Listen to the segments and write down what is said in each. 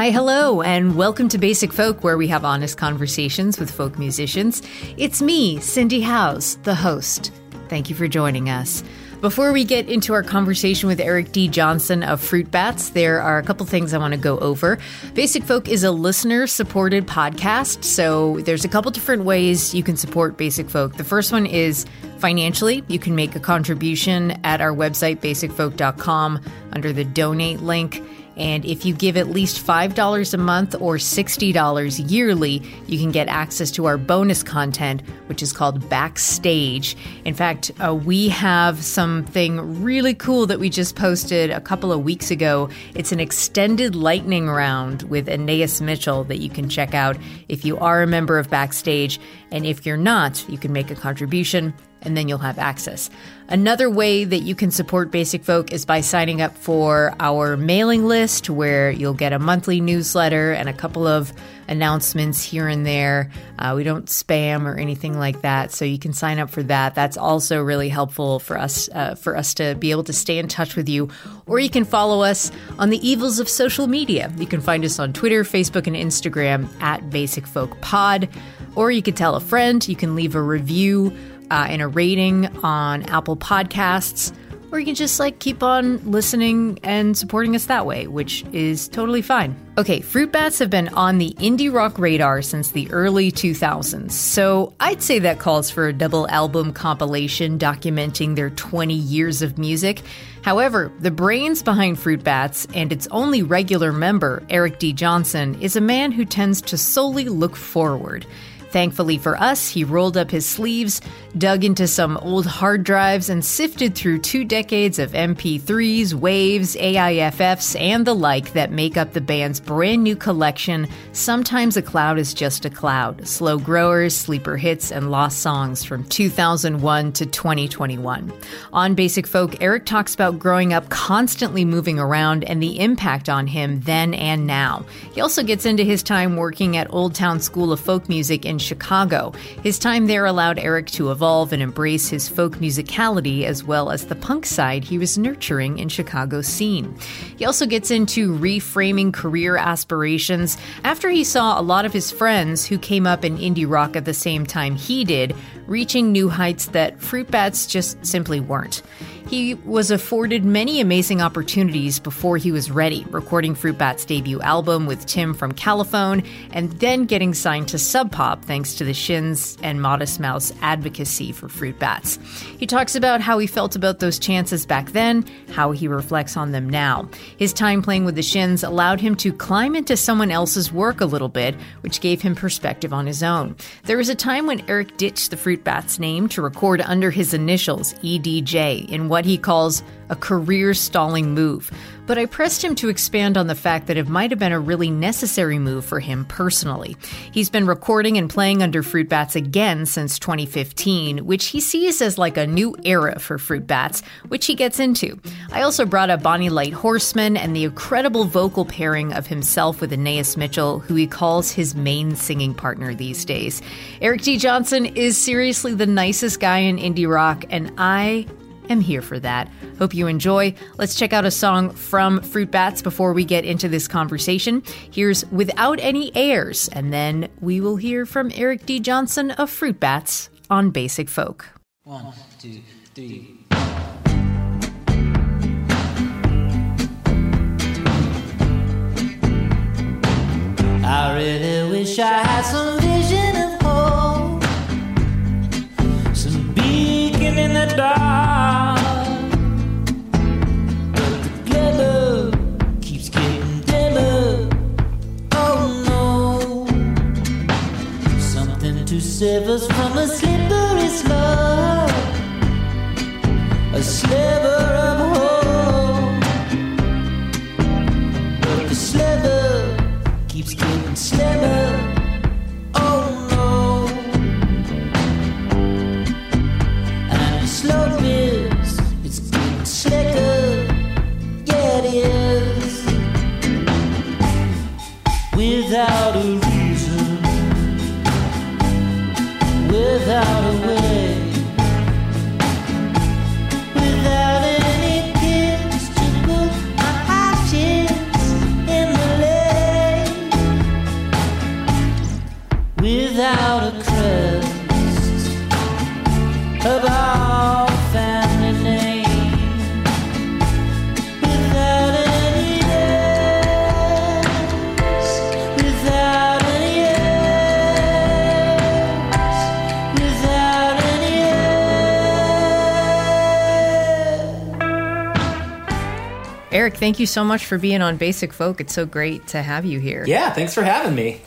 Hi, hello, and welcome to Basic Folk, where we have honest conversations with folk musicians. It's me, Cindy Howes, the host. Thank you for joining us. Before we get into our conversation with Eric D. Johnson of Fruit Bats, there are a couple things I want to go over. Basic Folk is a listener supported podcast, so there's a couple different ways you can support Basic Folk. The first one is financially. You can make a contribution at our website, basicfolk.com, under the donate link. And if you give at least $5 a month or $60 yearly, you can get access to our bonus content, which is called Backstage. In fact, uh, we have something really cool that we just posted a couple of weeks ago. It's an extended lightning round with Anaïs Mitchell that you can check out if you are a member of Backstage. And if you're not, you can make a contribution and then you'll have access. Another way that you can support Basic Folk is by signing up for our mailing list, where you'll get a monthly newsletter and a couple of announcements here and there. Uh, we don't spam or anything like that, so you can sign up for that. That's also really helpful for us uh, for us to be able to stay in touch with you. Or you can follow us on the evils of social media. You can find us on Twitter, Facebook, and Instagram at Basic Folk Pod. Or you can tell a friend. You can leave a review uh, and a rating on Apple Podcasts, or you can just like keep on listening and supporting us that way, which is totally fine. Okay, Fruit Bats have been on the indie rock radar since the early 2000s, so I'd say that calls for a double album compilation documenting their 20 years of music. However, the brains behind Fruit Bats and its only regular member, Eric D. Johnson, is a man who tends to solely look forward. Thankfully for us, he rolled up his sleeves, dug into some old hard drives, and sifted through two decades of MP3s, WAVs, AIFFs, and the like that make up the band's brand new collection, Sometimes a Cloud is Just a Cloud Slow Growers, Sleeper Hits, and Lost Songs from 2001 to 2021. On Basic Folk, Eric talks about growing up constantly moving around and the impact on him then and now. He also gets into his time working at Old Town School of Folk Music in Chicago. His time there allowed Eric to evolve and embrace his folk musicality as well as the punk side he was nurturing in Chicago's scene. He also gets into reframing career aspirations after he saw a lot of his friends who came up in indie rock at the same time he did, reaching new heights that Fruit Bats just simply weren't. He was afforded many amazing opportunities before he was ready, recording Fruit Bat's debut album with Tim from Califone, and then getting signed to Sub Pop thanks to the Shins and Modest Mouse advocacy for Fruit Bats. He talks about how he felt about those chances back then, how he reflects on them now. His time playing with the Shins allowed him to climb into someone else's work a little bit, which gave him perspective on his own. There was a time when Eric ditched the Fruit Bats name to record under his initials, EDJ, in what he calls a career stalling move. But I pressed him to expand on the fact that it might have been a really necessary move for him personally. He's been recording and playing under Fruit Bats again since 2015, which he sees as like a new era for Fruit Bats, which he gets into. I also brought up Bonny Light Horseman and the incredible vocal pairing of himself with Anaïs Mitchell, who he calls his main singing partner these days. Eric D. Johnson is seriously the nicest guy in indie rock, and I am here for that. Hope you enjoy. Let's check out a song from Fruit Bats before we get into this conversation. Here's Without Any Airs, and then we will hear from Eric D. Johnson of Fruit Bats on Basic Folk. One, two, three. I really wish I had some vision us from a slippery slope. A sliver thank you so much for being on Basic Folk. It's so great to have you here. Yeah, thanks for having me.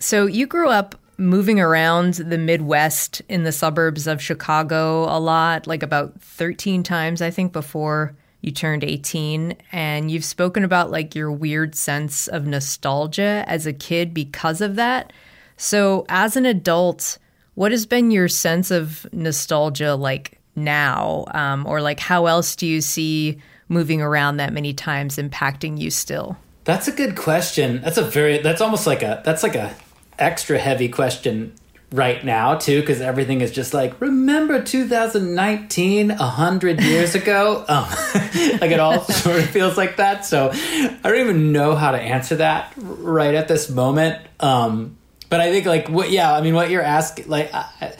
So you grew up moving around the Midwest in the suburbs of Chicago a lot, like about 13 times, I think, before you turned 18. And you've spoken about like your weird sense of nostalgia as a kid because of that. So as an adult, what has been your sense of nostalgia like now? Um, or like how else do you see moving around that many times impacting you still? That's a good question. That's a very that's almost like a that's like a extra heavy question right now too because everything is just like remember 2019 a hundred years ago um, like it all sort of feels like that so i don't even know how to answer that right at this moment um, but i think like what yeah i mean what you're asking like i,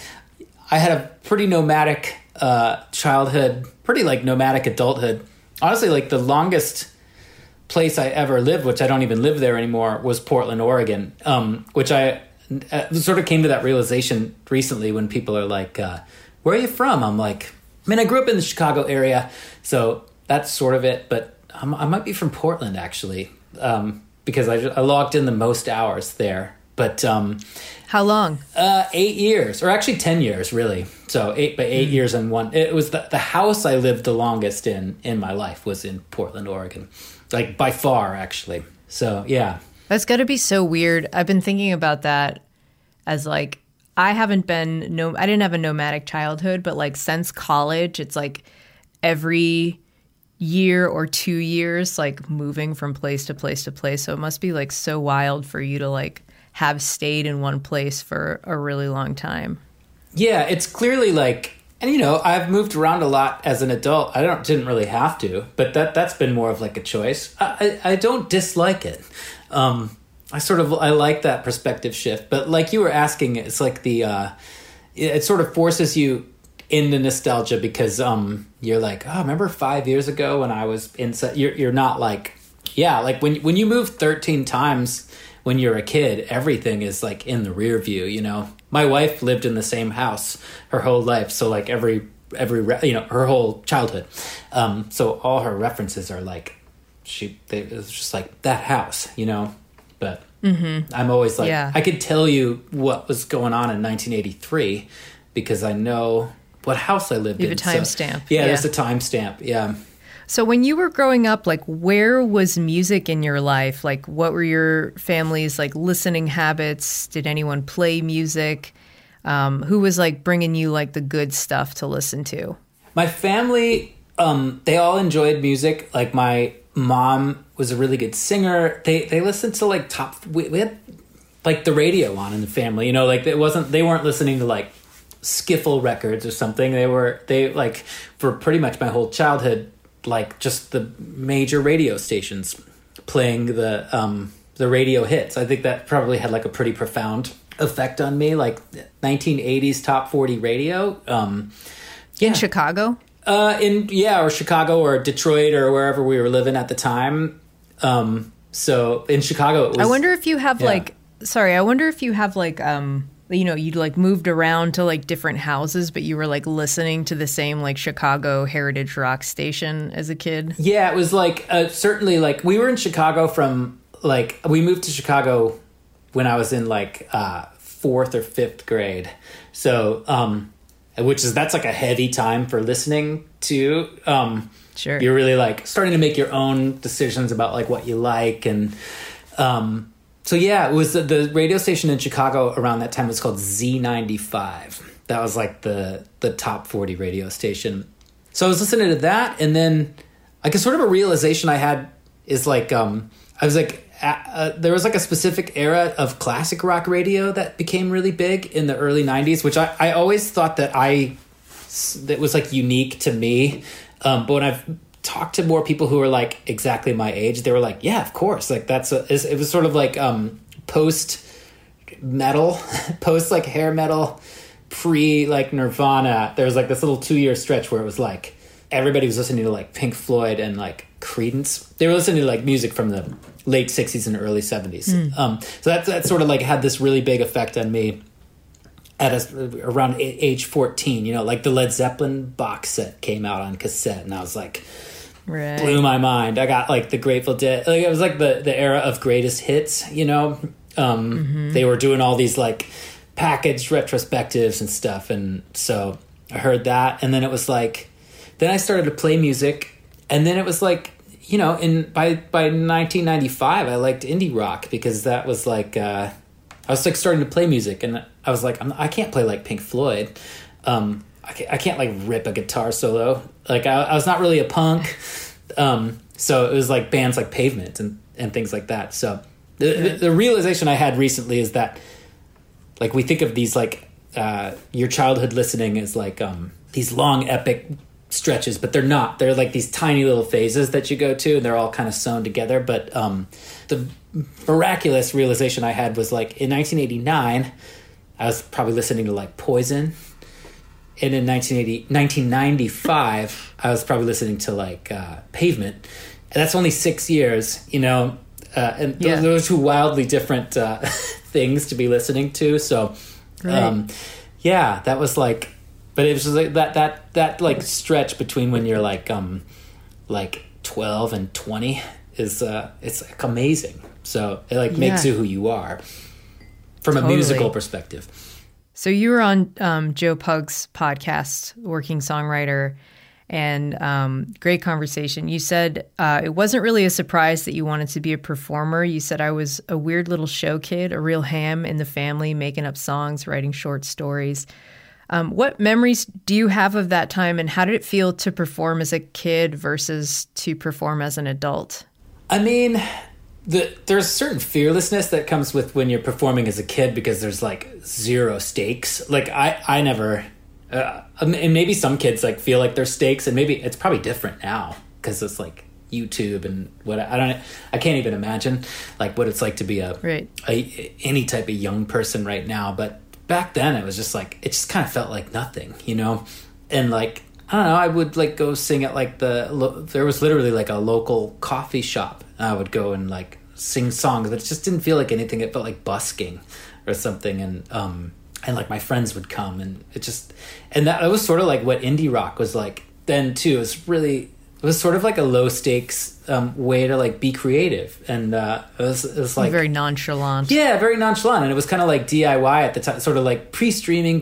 I had a pretty nomadic uh, childhood pretty like nomadic adulthood honestly like the longest place I ever lived, which I don't even live there anymore, was Portland, Oregon. Um, which I uh, sort of came to that realization recently when people are like, uh, "Where are you from?" I'm like, "I mean, I grew up in the Chicago area, so that's sort of it." But I'm, I might be from Portland actually, um, because I, I logged in the most hours there. But um, How long? uh, eight years, or actually ten years, really. So eight, but eight years and one. It was the the house I lived the longest in in my life was in Portland, Oregon, like by far, actually. So yeah, That's got to be so weird. I've been thinking about that as like I haven't been no I didn't have a nomadic childhood, but like since college, it's like every year or 2 years like moving from place to place to place. So it must be like so wild for you to like have stayed in one place for a really long time. yeah, it's clearly like, and you know, I've moved around a lot as an adult. I don't didn't really have to, but that that's been more of like a choice. I I, I don't dislike it. Um, I sort of I like that perspective shift, but like you were asking, it's like the uh, it, sort of forces you into nostalgia because um you're like oh remember five years ago when I was inside you're you're not like yeah like when when you move 13 times when you're a kid everything is like in the rear view you know my wife lived in the same house her whole life so like every every re- you know her whole childhood um so all her references are like she they, it was just like that house you know but I'm always like, Yeah. I could tell you what was going on in 1983 because I know what house I lived You have in. a So- timestamp. yeah, Yeah. there's a timestamp. Yeah. So when you were growing up, like where was music in your life? Like what were your family's like listening habits? Did anyone play music? Um, who was like bringing you like the good stuff to listen to? My family, um, they all enjoyed music. Like my mom was a really good singer. They they listened to like top. We, we had like the radio on in the family. You know, like it wasn't. They weren't listening to like skiffle records or something. They were they like for pretty much my whole childhood, like just the major radio stations playing the um the radio hits. I think that probably had like a pretty profound effect on me. Like 1980s top 40 radio. Um, In Chicago? uh, in yeah, or Chicago or Detroit or wherever we were living at the time. Um, so in Chicago, it was. I wonder if you have Yeah. like sorry, I wonder if you have like um you know, you'd like moved around to like different houses, but you were like listening to the same like Chicago Heritage Rock station as a kid? Yeah, it was like uh, certainly like we were in Chicago from like we moved to Chicago when I was in like uh, fourth or fifth grade. So, um, which is that's like a heavy time for listening to. Um, Sure. you're really like starting to make your own decisions about like what you like and um so yeah it was the, the radio station in chicago around that time was called z95 that was like the the top 40 radio station so i was listening to that and then like a sort of a realization i had is like um i was like uh, there was like a specific era of classic rock radio that became really big in the early 90s which i, I always thought that i that was like unique to me. Um, but when I've talked to more people who are like exactly my age, they were like, "Yeah, of course." Like that's a, it was sort of like um, post metal, post like hair metal, pre like Nirvana. There was like this little two year stretch where it was like everybody was listening to like Pink Floyd and like Creedence. They were listening to like music from the late '60s and early '70s. Um, so that that sort of like had this really big effect on me at a, around age 14 you know like the led zeppelin box set came out on cassette and i was like Right. blew my mind i got like the grateful dead like it was like the the era of greatest hits you know um they were doing all these like packaged retrospectives and stuff and so i heard that and then it was like then i started to play music and then it was like you know in by by 1995 i liked indie rock because that was like uh I was like starting to play music, and I was like, I'm, I can't play like Pink Floyd. Um, I can't like rip a guitar solo. Like I, I was not really a punk, um, so it was like bands like Pavement and and things like that. So the, the, the realization I had recently is that like we think of these like uh, your childhood listening as like um, these long epic stretches, but they're not. They're like these tiny little phases that you go to, and they're all kind of sewn together. But um, the miraculous realization I had was like in 1989, I was probably listening to like Poison. And in 1980, 1995, I was probably listening to like uh, Pavement. And that's only six years, you know. Uh, and those, Yeah. those are two wildly different uh, things to be listening to. So, um, yeah, that was like, but it was just like that that that like stretch between when you're like um like 12 and 20 is uh it's like amazing. So it like makes you who you are from a musical perspective. So you were on um, Joe Pug's podcast, Working Songwriter, and um, great conversation. You said uh, it wasn't really a surprise that you wanted to be a performer. You said I was a weird little show kid, a real ham in the family, making up songs, writing short stories. Um, what memories do you have of that time, and how did it feel to perform as a kid versus to perform as an adult? I mean, the there's a certain fearlessness that comes with when you're performing as a kid because there's like zero stakes. Like I I never uh, and maybe some kids like feel like there's stakes and maybe it's probably different now because it's like YouTube and what I don't I can't even imagine like what it's like to be a, Right. a any type of young person right now but back then it was just like it just kind of felt like nothing you know and like I don't know I would like go sing at like the lo- there was literally like a local coffee shop I would go and like sing songs but it just didn't feel like anything. It felt like busking or something. And um and like my friends would come and it just and that, that was sort of like what indie rock was like then too. It was really it was sort of like a low stakes um, way to like be creative. And uh it was, it was like Very nonchalant. yeah, very nonchalant, and it was kind of like DIY at the time, sort of like pre-streaming,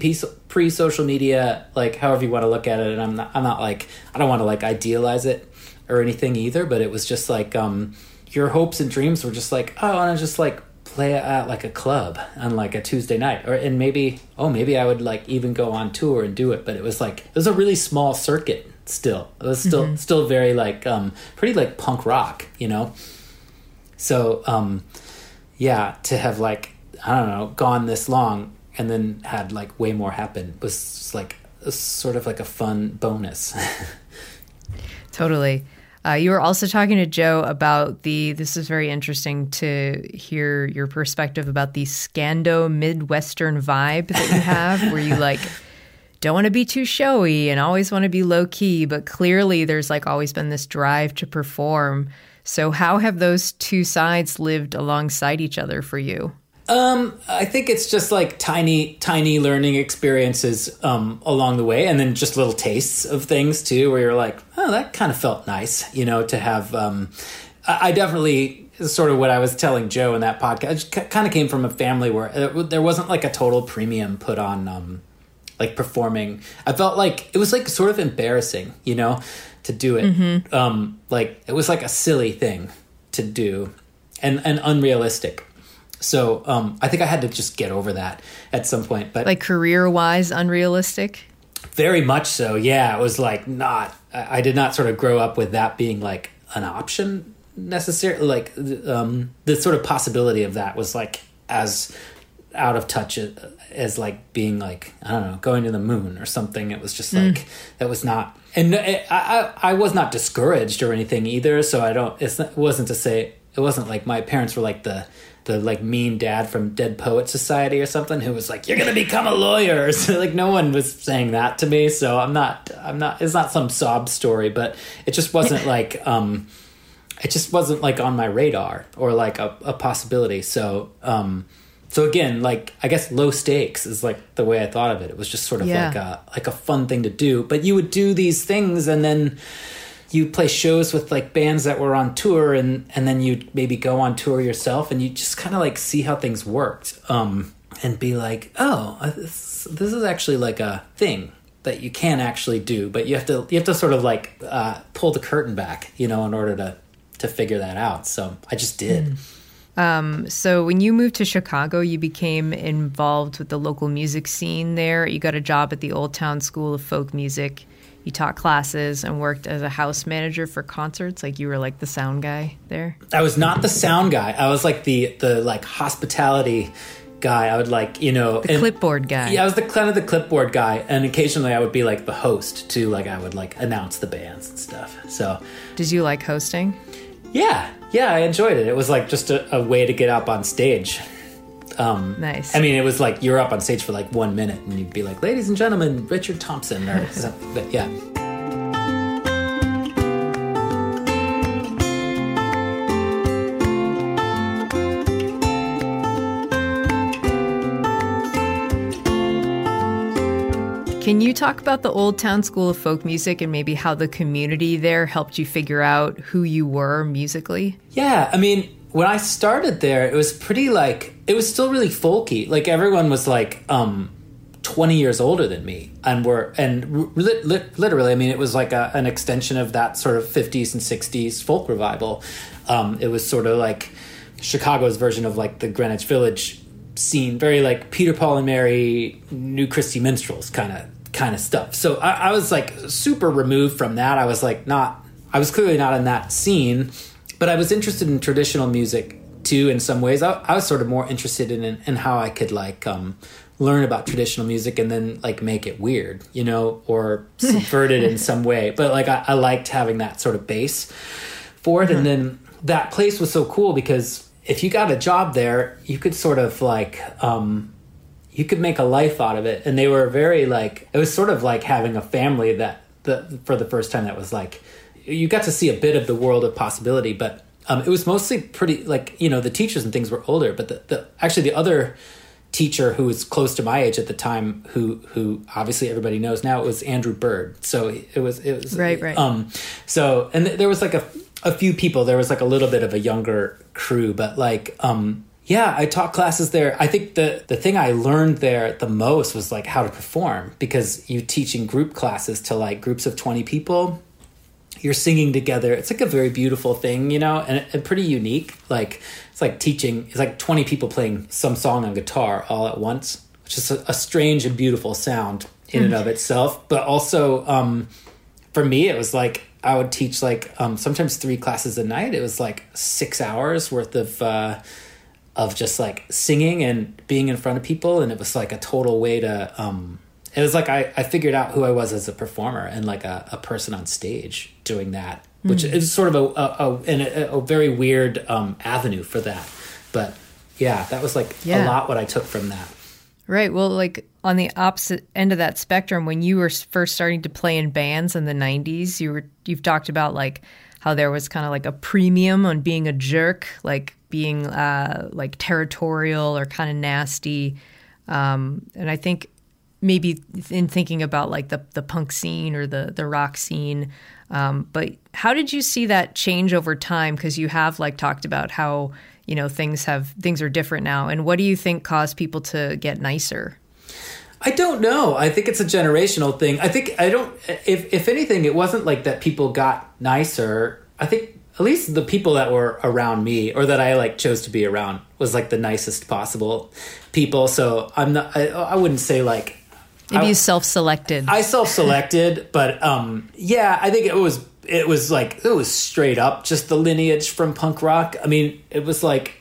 pre-social media, like however you want to look at it. And I'm not, I'm not like, I don't want to like idealize it or anything either, but it was just like, um, your hopes and dreams were just like, oh, I want to just like play at like a club on like a Tuesday night, or and maybe, oh, maybe I would like even go on tour and do it. But it was like, it was a really small circuit. Still, it was still still very like um pretty like punk rock, you know. So um yeah, to have like I don't know gone this long and then had like way more happen was like sort of like a fun bonus. Totally. Uh, you were also talking to Joe about the. This is very interesting to hear your perspective about the Scando Midwestern vibe that you have, where you like don't want to be too showy and always want to be low key, but clearly there's like always been this drive to perform. So, how have those two sides lived alongside each other for you? Um, I think it's just like tiny, tiny learning experiences um, along the way, and then just little tastes of things too, where you're like, oh, that kind of felt nice, you know, to have. Um, I, I definitely sort of what I was telling Joe in that podcast. I kind of came from a family where uh, there wasn't like a total premium put on um, like performing. I felt like it was like sort of embarrassing, you know, to do it. Um, like it was like a silly thing to do, and and unrealistic. So um, I think I had to just get over that at some point. But Like career wise, unrealistic. very much so. Yeah, it was like not. I I did not sort of grow up with that being like an option necessarily. Like um, the sort of possibility of that was like as out of touch as, as like being like I don't know going to the moon or something. It was just like that was not. And I, I I was not discouraged or anything either. So I don't. It's not, it wasn't to say it wasn't like my parents were like the the like mean dad from Dead Poet Society or something who was like, "You're gonna become a lawyer." So like no one was saying that to me. So I'm not. I'm not. It's not some sob story, but it just wasn't like. um It just wasn't like on my radar or like a, a possibility. So um so again, like I guess low stakes is like the way I thought of it. It was just sort of Yeah. like a like a fun thing to do. But you would do these things and then you play shows with like bands that were on tour and and then you'd maybe go on tour yourself and you just kind of like see how things worked um and be like oh this, this is actually like a thing that you can actually do but you have to you have to sort of like uh, pull the curtain back you know in order to to figure that out so i just did So when you moved to Chicago, you became involved with the local music scene there. You got a job at the Old Town School of Folk Music. You taught classes and worked as a house manager for concerts. Like you were like the sound guy there. I was not the sound guy. I was like the the like hospitality guy. I would like you know The clipboard guy. Yeah, I was the kind of the clipboard guy, and occasionally I would be like the host too. Like I would like announce the bands and stuff. So Did you like hosting? yeah, yeah, I enjoyed it. It was like just a, a way to get up on stage. Um, Nice. I mean, it was like you're up on stage for like one minute, and you'd be like, "Ladies and gentlemen, Richard Thompson," or something. But yeah. Can you talk about the Old Town School of Folk Music and maybe how the community there helped you figure out who you were musically? Yeah, I mean, when I started there, it was pretty like it was still really folky. Like everyone was like um 20 years older than me and were and lit, lit, literally, I mean, it was like a, an extension of that sort of 50s and 60s folk revival. Um it was sort of like Chicago's version of like the Greenwich Village scene, very like Peter Paul and Mary, New Christy Minstrels kind of kind of stuff. So I, I was like super removed from that. I was like not, I was clearly not in that scene, but I was interested in traditional music too. In some ways, I, I was sort of more interested in in how I could like um, learn about traditional music and then like make it weird, you know, or subvert it in some way. But like I, I liked having that sort of base for it, and then that place was so cool because if you got a job there, you could sort of like um, you could make a life out of it and they were very like it was sort of like having a family that the for the first time that was like you got to see a bit of the world of possibility but um, it was mostly pretty like you know the teachers and things were older but the, the actually the other teacher who was close to my age at the time who who obviously everybody knows now it was andrew bird. So it was it was Right, right. um so and th- there was like a a few people. There was like a little bit of a younger crew but like um yeah i taught classes there. I think the the thing i learned there the most was like how to perform because you teaching group classes to like groups of 20 people you're singing together. It's like a very beautiful thing you know and, and pretty unique. Like it's like teaching it's like 20 people playing some song on guitar all at once which is a, a strange and beautiful sound in and of itself. But also um for me it was like i would teach like um sometimes three classes a night. It was like six hours worth of uh of just like singing and being in front of people. And it was like a total way to um it was like I, I figured out who I was as a performer and like a, a person on stage doing that, which is sort of a a, a, a, a very weird um, avenue for that. But yeah, that was like a lot what I took from that. Right. Well, like on the opposite end of that spectrum, when you were first starting to play in bands in the '90s, you were you've talked about like how there was kind of like a premium on being a jerk, like being uh, like territorial or kind of nasty. Um, and I think maybe in thinking about like the the punk scene or the the rock scene. Um, but how did you see that change over time? Because you have like talked about how you know things have things are different now, and what do you think caused people to get nicer? I don't know. I think it's a generational thing. I think I don't. If if anything, it wasn't like that. People got nicer. I think at least the people that were around me or that I like chose to be around was like the nicest possible people. So I'm not. I, I wouldn't say like Maybe you self-selected. I self-selected, but um, yeah, I think it was it was like it was straight up just the lineage from punk rock. I mean, it was like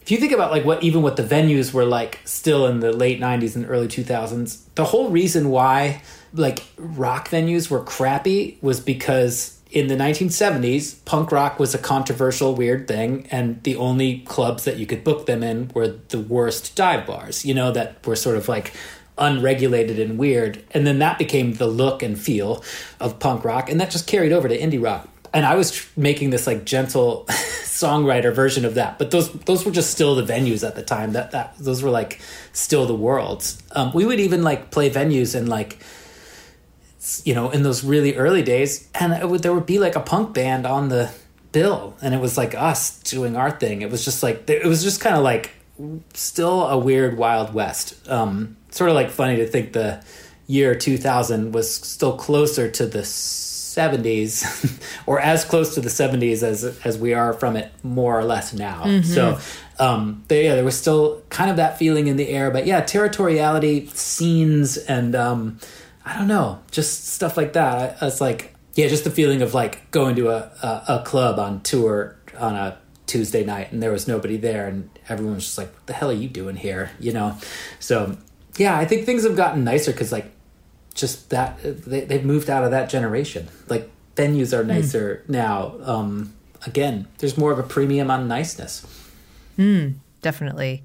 if you think about like what even what the venues were like still in the late 90s and early 2000s, the whole reason why like rock venues were crappy was because in the 1970s, punk rock was a controversial, weird thing, and the only clubs that you could book them in were the worst dive bars, you know, that were sort of like unregulated and weird. And then that became the look and feel of punk rock, and that just carried over to indie rock. And I was making this like gentle songwriter version of that, but those those were just still the venues at the time. That that those were like still the worlds. Um, we would even like play venues and like you know, in those really early days, and it would, there would be like a punk band on the bill, and it was like us doing our thing. It was just like it was just kind of like still a weird wild west. Um, sort of like funny to think the year 2000 was still closer to the 70s or as close to the 70s as as we are from it more or less now. So um, there, yeah, there was still kind of that feeling in the air, but yeah, territoriality, scenes, and um, I don't know, just stuff like that. I, it's like yeah, just the feeling of like going to a, a a club on tour on a Tuesday night and there was nobody there and everyone was just like, "What the hell are you doing here?" You know. So yeah, I think things have gotten nicer because like just that they they've moved out of that generation. Like venues are nicer now. Um, again, there's more of a premium on niceness. Definitely.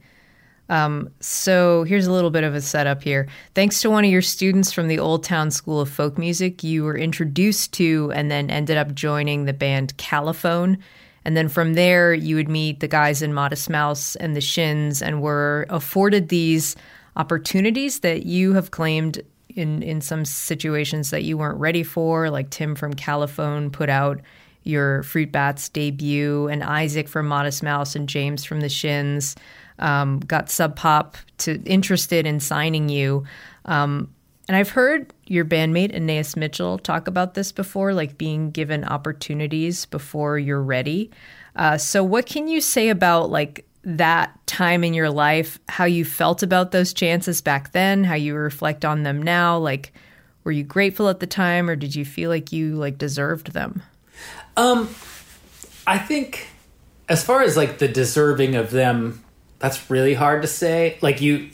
Um, so here's a little bit of a setup here. Thanks to one of your students from the Old Town School of Folk Music, you were introduced to and then ended up joining the band Califone. And then from there, you would meet the guys in Modest Mouse and the Shins and were afforded these opportunities that you have claimed in, in some situations that you weren't ready for. Like Tim from Califone put out your Fruit Bats debut, and Isaac from Modest Mouse and James from the Shins um, got Sub Pop to interested in signing you. Um, and I've heard your bandmate Anaïs Mitchell talk about this before, like being given opportunities before you're ready. Uh, so, what can you say about like that time in your life? How you felt about those chances back then? How you reflect on them now? Like, were you grateful at the time, or did you feel like you like deserved them? Um, I think as far as like the deserving of them, that's really hard to say. Like you,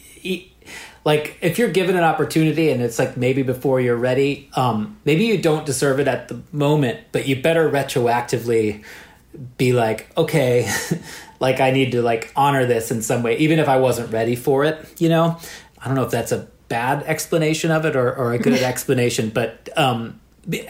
like if you're given an opportunity and it's like maybe before you're ready, um, maybe you don't deserve it at the moment, but you better retroactively be like, okay, like I need to like honor this in some way, even if I wasn't ready for it. You know, I don't know if that's a bad explanation of it or, or a good explanation, but um,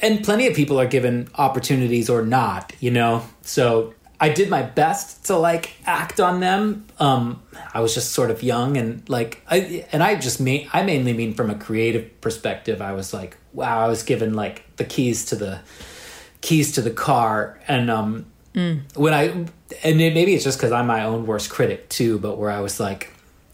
and plenty of people are given opportunities or not. You know, so I did my best to like act on them. Um, I was just sort of young and like I and I just mean I mainly mean from a creative perspective. I was like, wow, I was given like the keys to the keys to the car and um when I and it, maybe it's just because I'm my own worst critic too, but where I was like,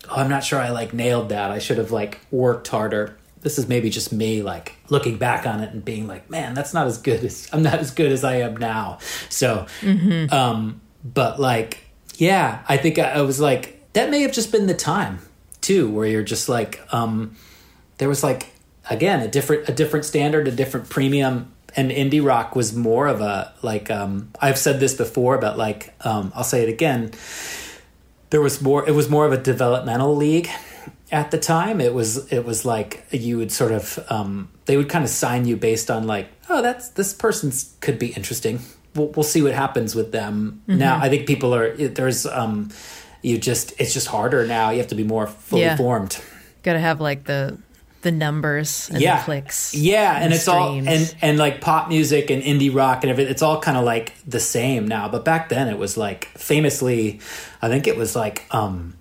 oh, I'm not sure I like nailed that. I should have like worked harder. This is maybe just me like looking back on it and being like, man, that's not as good as I'm not as good as I am now. So, um, but like, yeah, I think I, I was like that may have just been the time too, where you're just like, um, there was like again a different a different standard, a different premium and indie rock was more of a like um I've said this before but like um I'll say it again there was more it was more of a developmental league at the time it was it was like you would sort of um they would kind of sign you based on like oh that's this person's could be interesting. We'll, we'll see what happens with them. Now i think people are there's um you just it's just harder now. You have to be more fully Yeah. formed. Got to have like the the numbers and yeah. the clicks. yeah and, and it's all and and like pop music and indie rock and everything it's all kind of like the same now. But back then it was like famously i think it was like um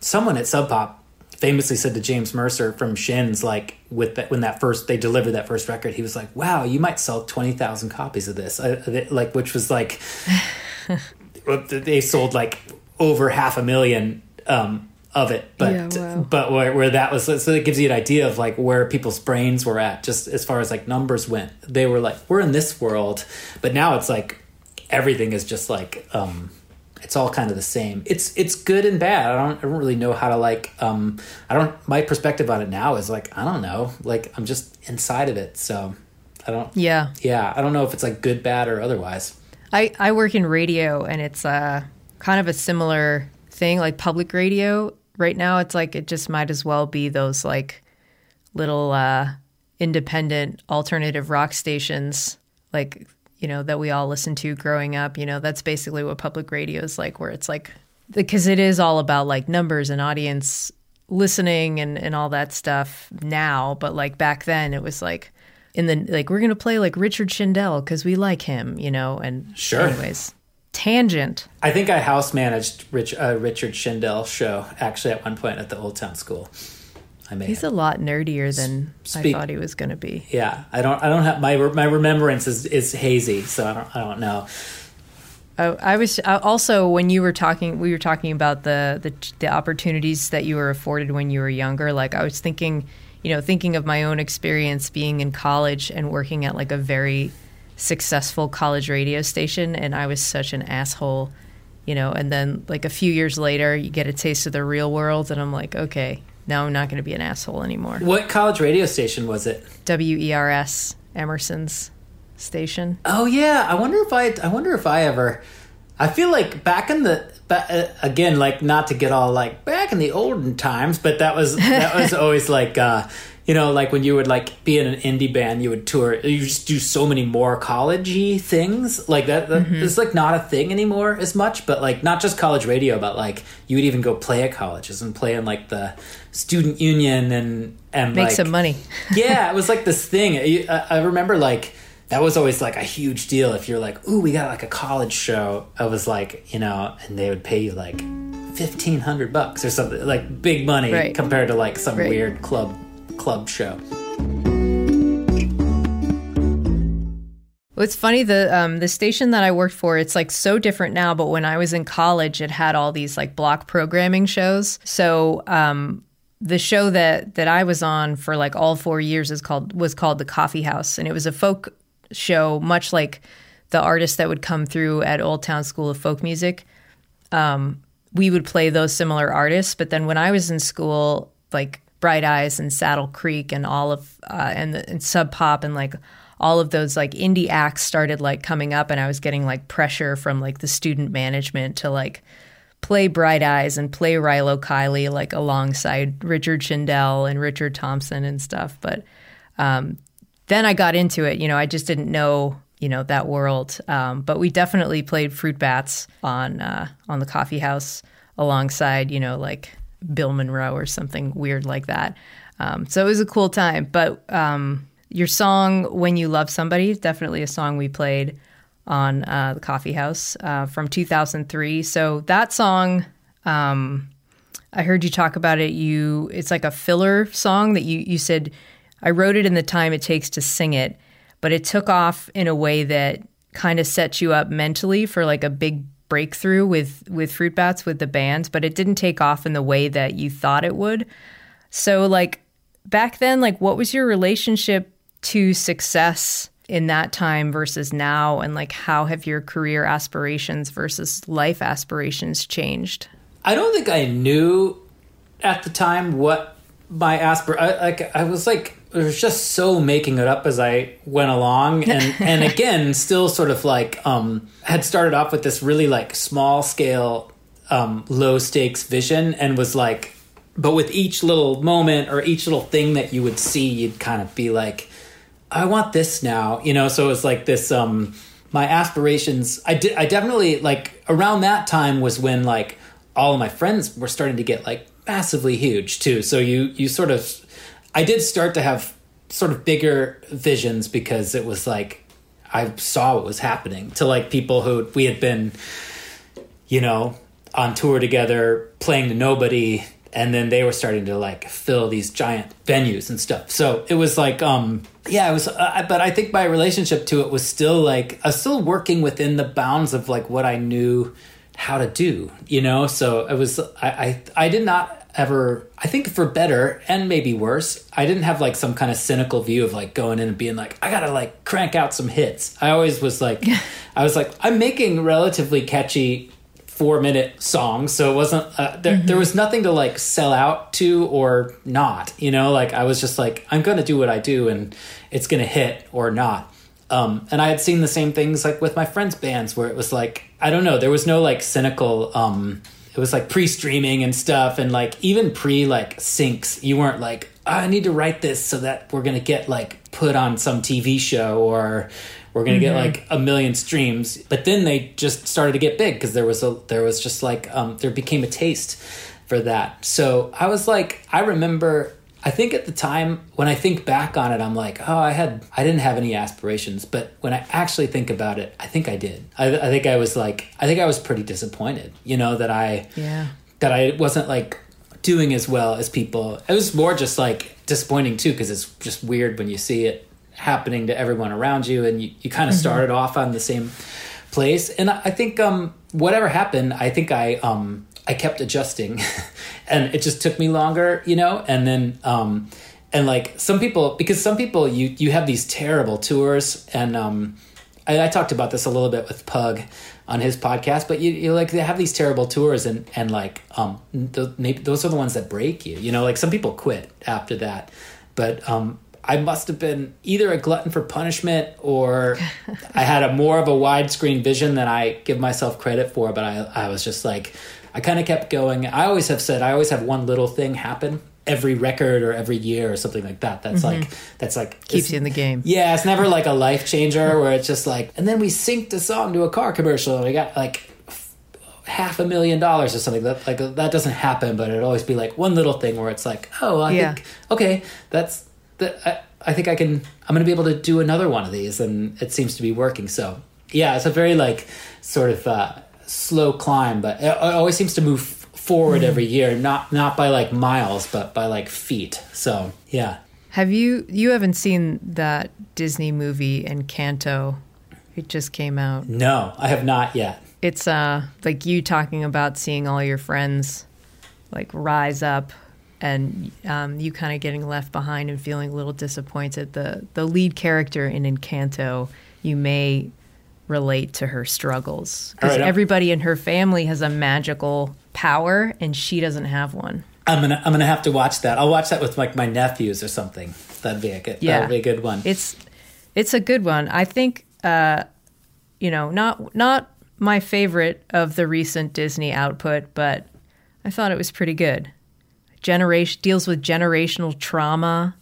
someone at sub pop famously said to james mercer from shins like with that when that first they delivered that first record he was like wow you might sell 20000 copies of this I, I- like which was like they sold like over half a million um, of it, but Yeah, wow. but where, where that was so it gives you an idea of like where people's brains were at, just as far as like numbers went. They were like, we're in this world, but now it's like everything is just like um, it's all kind of the same. It's it's good and bad. I don't I don't really know how to like um, I don't my perspective on it now is like I don't know like I'm just inside of it, so I don't Yeah. yeah I don't know if it's like good bad or otherwise. I, I work in radio and it's uh, kind of a similar thing, like public radio. Right now, it's like it just might as well be those like little uh, independent alternative rock stations, like, you know, that we all listened to growing up. You know, that's basically what public radio is like, where it's like, because it is all about like numbers and audience listening and, and all that stuff now. But like back then, it was like, in the like we're gonna play like Richard Shindell because we like him, you know. And Sure. anyways, tangent. I think I house managed Rich, uh, Richard Shindell show actually at one point at the Old Town School. I may He's have. a lot nerdier than Speak- I thought he was gonna be. yeah. I don't. I don't have my my remembrance is, is hazy, so I don't. I don't know. I, I was uh, also when you were talking, we were talking about the, the the opportunities that you were afforded when you were younger. Like I was thinking, you know, thinking of my own experience being in college and working at like a very successful college radio station, and I was such an asshole, you know. And then like a few years later, you get a taste of the real world, and I'm like, okay, now I'm not going to be an asshole anymore. What college radio station was it? WERS Emerson's station. Oh yeah, I wonder if I. I wonder if I ever. I feel like back in the uh, again, like not to get all like back in the olden times, but that was that was always like uh, you know like when you would like be in an indie band, you would tour. You just do so many more collegey things like that. that mm-hmm. It's like not a thing anymore as much, but like not just college radio, but like you would even go play at colleges and play in like the student union and and Make like, some money. yeah, it was like this thing. I, I remember like that was always like a huge deal. If you're like, ooh, we got like a college show. I was like, you know, and they would pay you like fifteen hundred bucks or something, like big money Right. compared to like some Right. weird club club show. It's funny the um, the station that I worked for. It's like so different now, but when I was in college, it had all these like block programming shows. So um, the show that that I was on for like all four years is called was called the Coffee House, and it was a folk show, much like the artists that would come through at Old Town School of Folk Music. Um, we would play those similar artists, but then when I was in school, like Bright Eyes and Saddle Creek and all of uh, and, the, and Sub Pop and like all of those like indie acts started like coming up, and I was getting like pressure from like the student management to like play Bright Eyes and play Rilo Kiley like alongside Richard Shindell and Richard Thompson and stuff. But um, then I got into it. You know, I just didn't know you know that world. Um, but we definitely played Fruit Bats on uh, on the Coffee House alongside you know like Bill Monroe or something weird like that. Um, so it was a cool time. But um, your song "When You Love Somebody" is definitely a song we played on uh, the Coffee House uh, from 2003. So that song. Um, I heard you talk about it. You, it's like a filler song that you you said. I wrote it in the time it takes to sing it, but it took off in a way that kind of sets you up mentally for like a big breakthrough with with Fruit Bats with the band. But it didn't take off in the way that you thought it would. So like back then, like what was your relationship to success? in that time versus now and like how have your career aspirations versus life aspirations changed I don't think I knew at the time what my aspir. I, like I was like I was just so making it up as I went along, and and again, still sort of like um had started off with this really like small scale, um, low stakes vision, and was like, but with each little moment or each little thing that you would see, you'd kind of be like, I want this now, you know. So it was like this. Um, my aspirations. I did. I definitely like around that time was when like all of my friends were starting to get like massively huge too. So you you sort of. I did start to have sort of bigger visions because it was like I saw what was happening to like people who we had been, you know, on tour together, playing to nobody, and then they were starting to like fill these giant venues and stuff. So it was like, um, yeah, it was. Uh, but I think my relationship to it was still like I was still working within the bounds of like what I knew how to do, you know. So it was. I I, I did not ever i think for better and maybe worse i didn't have like some kind of cynical view of like going in and being like i gotta like crank out some hits. I always was like i was like i'm making relatively catchy four minute songs so it wasn't uh, there, there was nothing to like sell out to or not you know? Like i was just like i'm gonna do what i do and it's gonna hit or not. Um, and i had seen the same things like with my friends bands where it was like i don't know there was no like cynical um, it was like pre-streaming and stuff and like even pre like syncs you weren't like "Oh, i need to write this so that we're gonna get like put on some tv show or we're gonna get like a million streams. But then they just started to get big because there was a there was just like um there became a taste for that. So i was like i remember I think at the time when I think back on it, I'm like, oh, I had, I didn't have any aspirations. But when I actually think about it, I think I did. I, I think I was like, I think I was pretty disappointed, you know, that I, Yeah. that I wasn't like doing as well as people. It was more just like disappointing too, because it's just weird when you see it happening to everyone around you, and you, you kind of started off on the same place. And I I think um, whatever happened, I think I um, I kept adjusting, and it just took me longer, you know. And then um, and like some people, because some people you you have these terrible tours, and um, I, I talked about this a little bit with Pug on his podcast, but you, you like they have these terrible tours and and like um th- maybe those are the ones that break you. You know, like some people quit after that, but um I must have been either a glutton for punishment or I had a more of a widescreen vision than I give myself credit for. But I I was just like I kind of kept going. I always have said I always have one little thing happen every record or every year or something like that. That's like that's like Mm-hmm. Keeps you in the game. yeah, it's never like a life changer where it's just like, and then we synced a song to a car commercial and we got like f- half a million dollars or something. That like that doesn't happen, but it'd always be like one little thing where it's like, oh, I Yeah. think okay, that's that. I, I think I can. I'm going to be able to do another one of these, and it seems to be working. So yeah, it's a very like sort of uh, slow climb, but it, always seems to move forward every year, not not by like miles, but by like feet. So yeah. Have you you haven't seen that Disney movie Encanto? It just came out. No, I have not yet. It's uh like you talking about seeing all your friends like rise up and um, you kind of getting left behind and feeling a little disappointed. The the lead character in Encanto, you may relate to her struggles because right, everybody in her family has a magical power and she doesn't have one. I'm gonna I'm gonna have to watch that. I'll watch that with like my nephews or something. That'd be a good. Yeah. That'd be a good one. It's it's a good one. I think uh, you know, not not my favorite of the recent Disney output, but I thought it was pretty good. Generation deals with generational trauma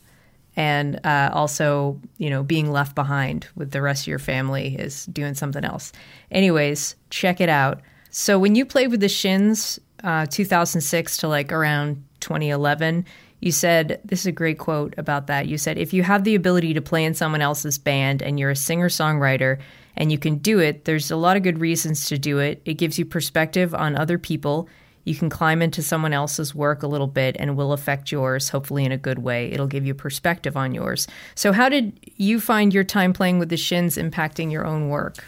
and uh, also, you know, being left behind with the rest of your family is doing something else. Anyways, check it out. So when you played with the Shins, uh, 2006 to like around 2011, you said this is a great quote about that. You said if you have the ability to play in someone else's band and you're a singer songwriter and you can do it, there's a lot of good reasons to do it. It gives you perspective on other people. You can climb into someone else's work a little bit and will affect yours, hopefully in a good way. It'll give you perspective on yours. So, how did you find your time playing with the Shins impacting your own work?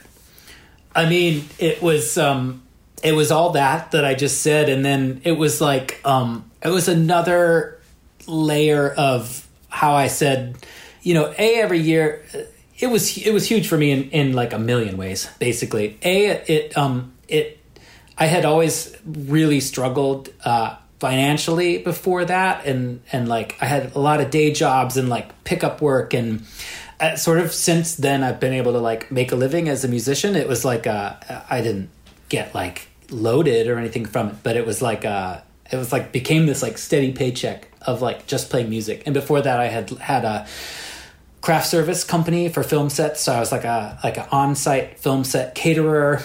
I mean, it was um, it was all that that I just said, and then it was like um, it was another layer of how I said, you know, a every year. It was it was huge for me in, in like a million ways. Basically, a it um it I had always really struggled uh, financially before that, and and like I had a lot of day jobs and like pickup work, and uh, sort of since then I've been able to like make a living as a musician. It was like uh, I didn't get like loaded or anything from it, but it was like uh, it was like became this like steady paycheck of like just playing music. And before that, I had had a craft service company for film sets. So I was like a like an on site film set caterer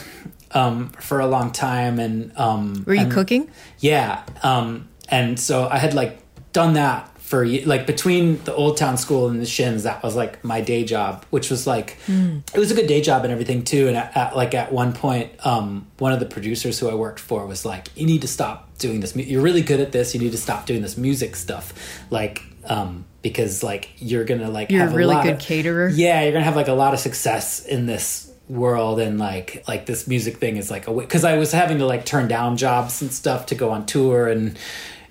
um, for a long time, and um, Were you and- cooking? yeah. Um, and so I had like done that for like between the Old Town School and the Shins. That was like my day job, which was like it was a good day job and everything too. And at, at, like at one point, um, one of the producers who I worked for was like, "You need to stop doing this. You're really good at this. You need to stop doing this music stuff, like." Um, because like you're gonna like You're a really good of- caterer. yeah you're gonna have like a lot of success in this world and like like this music thing is like a because i was having to like turn down jobs and stuff to go on tour and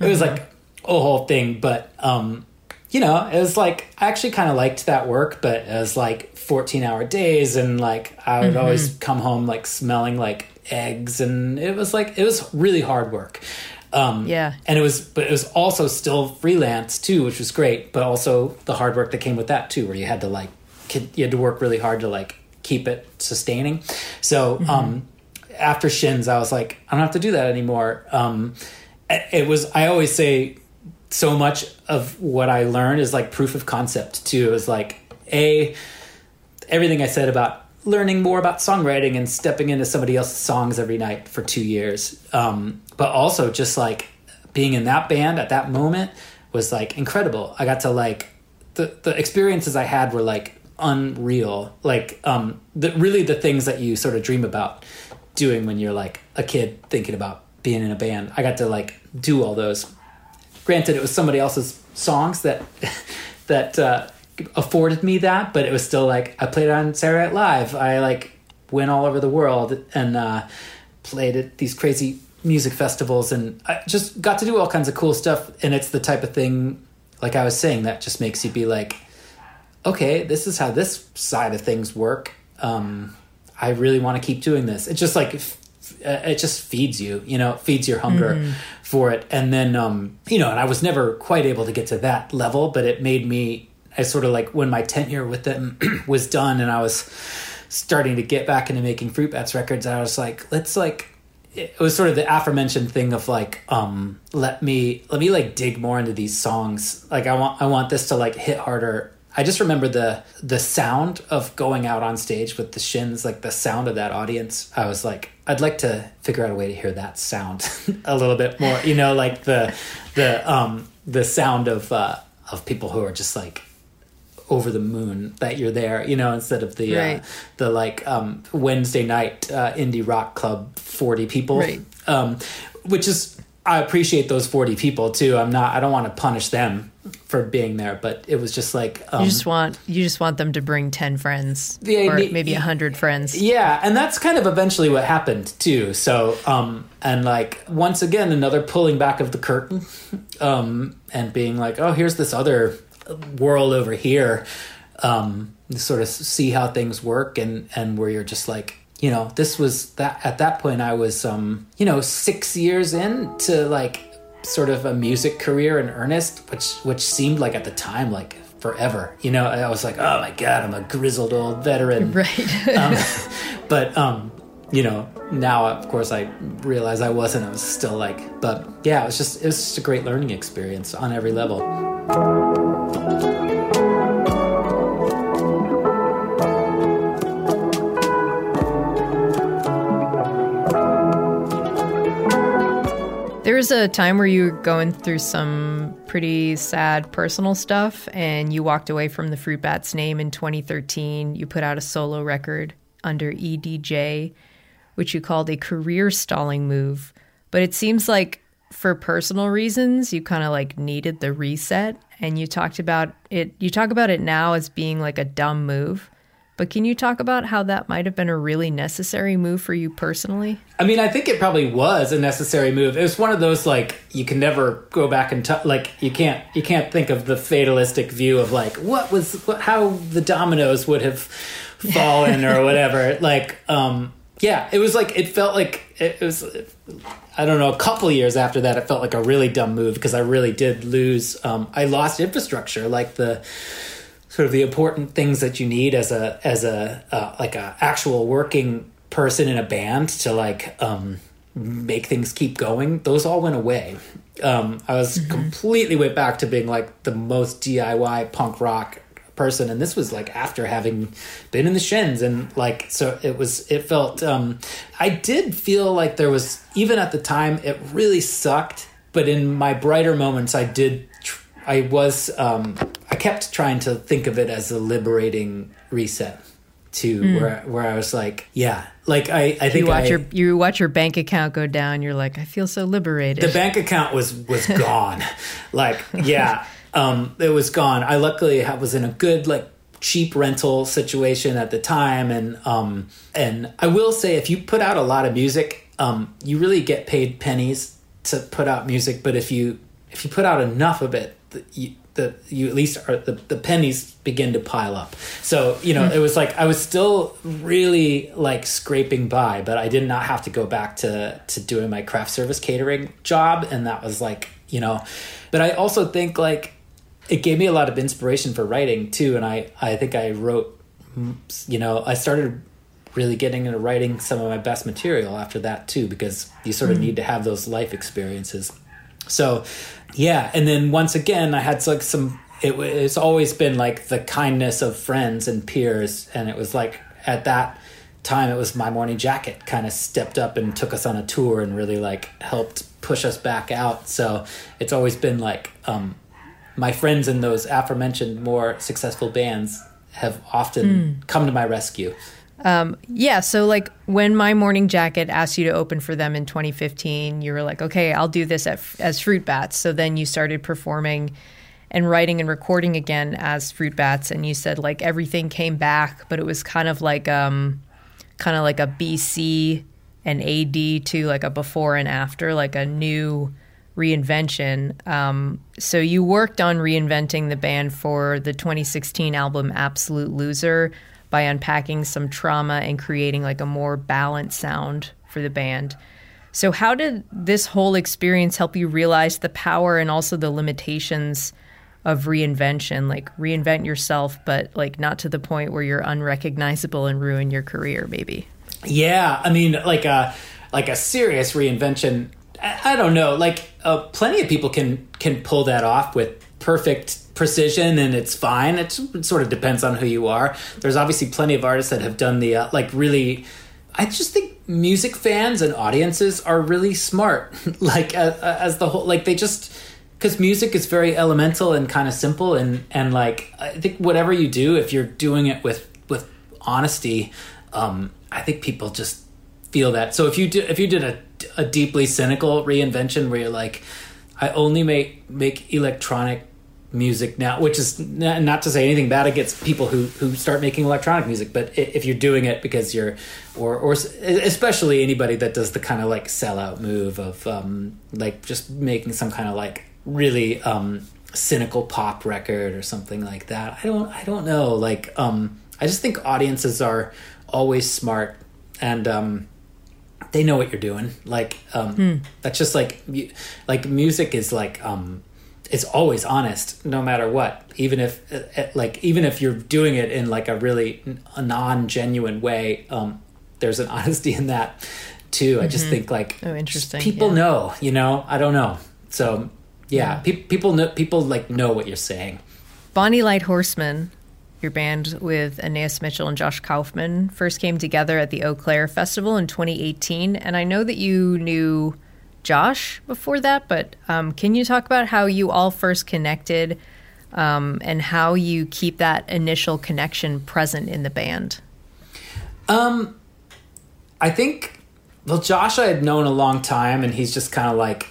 it was like a whole thing but um you know it was like i actually kind of liked that work but it was like 14 hour days and like i would always come home like smelling like eggs and it was like it was really hard work um Yeah. and it was but it was also still freelance too which was great but also the hard work that came with that too where you had to like you had to work really hard to like keep it sustaining so um after shins i was like i don't have to do that anymore um it was i always say so much of what i learned is like proof of concept too it was like a everything I said about learning more about songwriting and stepping into somebody else's songs every night for two years. Um, but also just like being in that band at that moment was like incredible. I got to like the the experiences I had were like unreal. Like um, the really the things that you sort of dream about doing when you're like a kid thinking about being in a band. I got to like do all those granted it was somebody else's songs that that uh, afforded me that but it was still like i played on saturday night live i like went all over the world and uh, played at these crazy music festivals and i just got to do all kinds of cool stuff and it's the type of thing like i was saying that just makes you be like okay this is how this side of things work. Um, i really want to keep doing this. It's just like it just feeds you you know feeds your hunger for it. And then um, you know and i was never quite able to get to that level but it made me i sort of like when my tenure with them was done and i was starting to get back into making fruit bats records i was like let's like it was sort of the aforementioned thing of like um let me let me like dig more into these songs. Like i want i want this to like hit harder i just remember the the sound of going out on stage with the shins like the sound of that audience i was like i'd like to figure out a way to hear that sound a little bit more you know like the the um the sound of uh of people who are just like over the moon that you're there, you know, instead of the Right. uh, the like um, Wednesday night uh, indie rock club forty people, Right. um, which is I appreciate those forty people too. I'm not I don't want to punish them for being there, but it was just like um, You just want you just want them to bring ten friends, Yeah, or maybe a hundred friends. Yeah, and that's kind of eventually what happened too. So, um, and like once again, another pulling back of the curtain, um, and being like, oh, here's this other world over here, um, to sort of see how things work, and and where you're just like, you know, this was that at that point I was, um, you know, six years into like sort of a music career in earnest, which which seemed like at the time like forever. You know, I was like, oh my god, I'm a grizzled old veteran Right. um, but um you know now of course i realize i wasn't i was still like but yeah it was just it was just a great learning experience on every level There was a time where you were going through some pretty sad personal stuff and you walked away from the Fruit Bats name in 2013. You put out a solo record under EDJ, which you called a career stalling move. But it seems like for personal reasons, you kind of like needed the reset and you talked about it. You talk about it now as being like a dumb move. But can you talk about how that might have been a really necessary move for you personally? i mean i think it probably was a necessary move it was one of those like you can never go back and t- like you can't you can't think of the fatalistic view of like what was what, how the dominoes would have fallen or whatever like um yeah it was like it felt like it, was I don't know, a couple of years after that, it felt like a really dumb move because I really did lose. Um, I lost infrastructure, like the sort of the important things that you need as a as a uh, like a actual working person in a band to like um, make things keep going. Those all went away. Um, I was completely went back to being like the most DIY punk rock person and this was like after having been in the shins and like so it was it felt um i did feel like there was even at the time it really sucked but in my brighter moments i did tr- I was um, I kept trying to think of it as a liberating reset to where where I was like, yeah, like I I think You watch I, your you watch your bank account go down. You're like, I feel so liberated. the bank account was was gone like yeah um it was gone i luckily was in a good like cheap rental situation at the time and um and i will say if you put out a lot of music um you really get paid pennies to put out music but if you if you put out enough of it the, you, the you at least are the, the pennies begin to pile up. So you know it was like i was still really like scraping by but i did not have to go back to to doing my craft service catering job and that was like you know. But i also think like it gave me a lot of inspiration for writing too and i i think i wrote mm, you know i started really getting into writing some of my best material after that too because you sort of need to have those life experiences so yeah and then once again i had like some it, it's always been like the kindness of friends and peers and it was like at that time it was my morning jacket kind of stepped up and took us on a tour and really like helped push us back out. So it's always been like um my friends in those aforementioned more successful bands have often come to my rescue Yeah, so like when my morning jacket asked you to open for them in 2015, you were like, okay, I'll do this at, as Fruit Bats. So then you started performing and writing and recording again as Fruit Bats, and you said like everything came back, but it was kind of like um, kind of like a BC and AD to like a before and after, like a new reinvention. Um, so you worked on reinventing the band for the 2016 album Absolute Loser by unpacking some trauma and creating like a more balanced sound for the band. So how did this whole experience help you realize the power and also the limitations of reinvention? Like reinvent yourself, but like not to the point where you're unrecognizable and ruin your career, maybe. Yeah, I mean, like a like a serious reinvention. I, I don't know. Like, uh, plenty of people can can pull that off with perfect precision, and it's fine. It, sort of depends on who you are. There's obviously plenty of artists that have done the uh, like really. I just think music fans and audiences are really smart. like uh, as the whole, like they just because music is very elemental and kind of simple, and and like I think whatever you do, if you're doing it with with honesty, um, I think people just feel that. So if you do, if you did a, a deeply cynical reinvention where you're like, I only make make electronic music now, which is not to say anything bad against people who who start making electronic music, but if you're doing it because you're, or or especially anybody that does the kind of like sellout move of um, like just making some kind of like really um, cynical pop record or something like that. I don't I don't know. Like um, I just think audiences are always smart and um, they know what you're doing. Like um, that's just like like music is like um, it's always honest no matter what. Even if uh, uh, like even if you're doing it in like a really n- a non genuine way, um, there's an honesty in that too. I just think like Oh, interesting, people yeah. know. You know, I don't know. So yeah, pe- people know people like know what you're saying. Bonny Light Horseman, your band with Anaïs Mitchell and Josh Kaufman, first came together at the Eaux Claires Festival in 2018. And I know that you knew Josh before that, but um, can you talk about how you all first connected um, and how you keep that initial connection present in the band? Um, I think, well, Josh I had known a long time, and he's just kind of like,